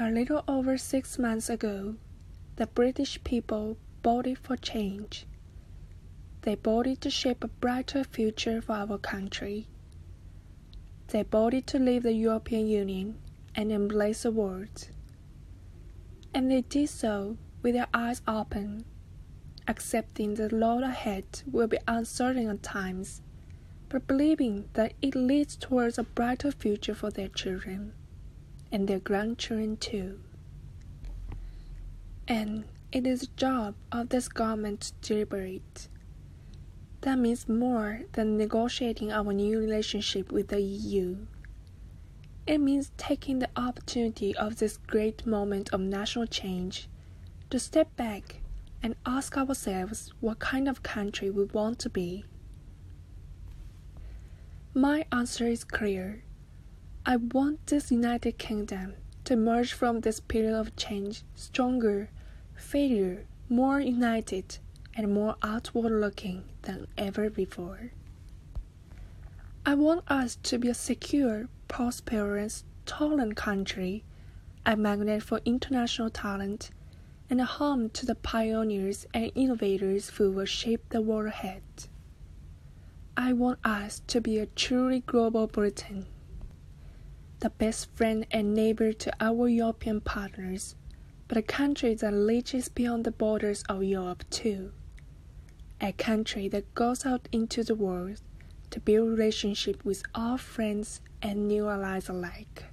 A little over six months ago, the British people voted for change. They voted to shape a brighter future for our country. They voted to leave the European Union and embrace the world. And they did so with their eyes open, accepting that the road ahead will be uncertain at times, but believing that it leads towards a brighter future for their children and their grandchildren too. And it is the job of this government to deliberate. That means more than negotiating our new relationship with the EU. It means taking the opportunity of this great moment of national change to step back and ask ourselves what kind of country we want to be. My answer is clear. I want this United Kingdom to emerge from this period of change stronger, fairer, more united, and more outward looking than ever before. I want us to be a secure, prosperous, tolerant country, a magnet for international talent, and a home to the pioneers and innovators who will shape the world ahead. I want us to be a truly global Britain the best friend and neighbor to our European partners, but a country that reaches beyond the borders of Europe too. A country that goes out into the world to build relationship with all friends and new allies alike.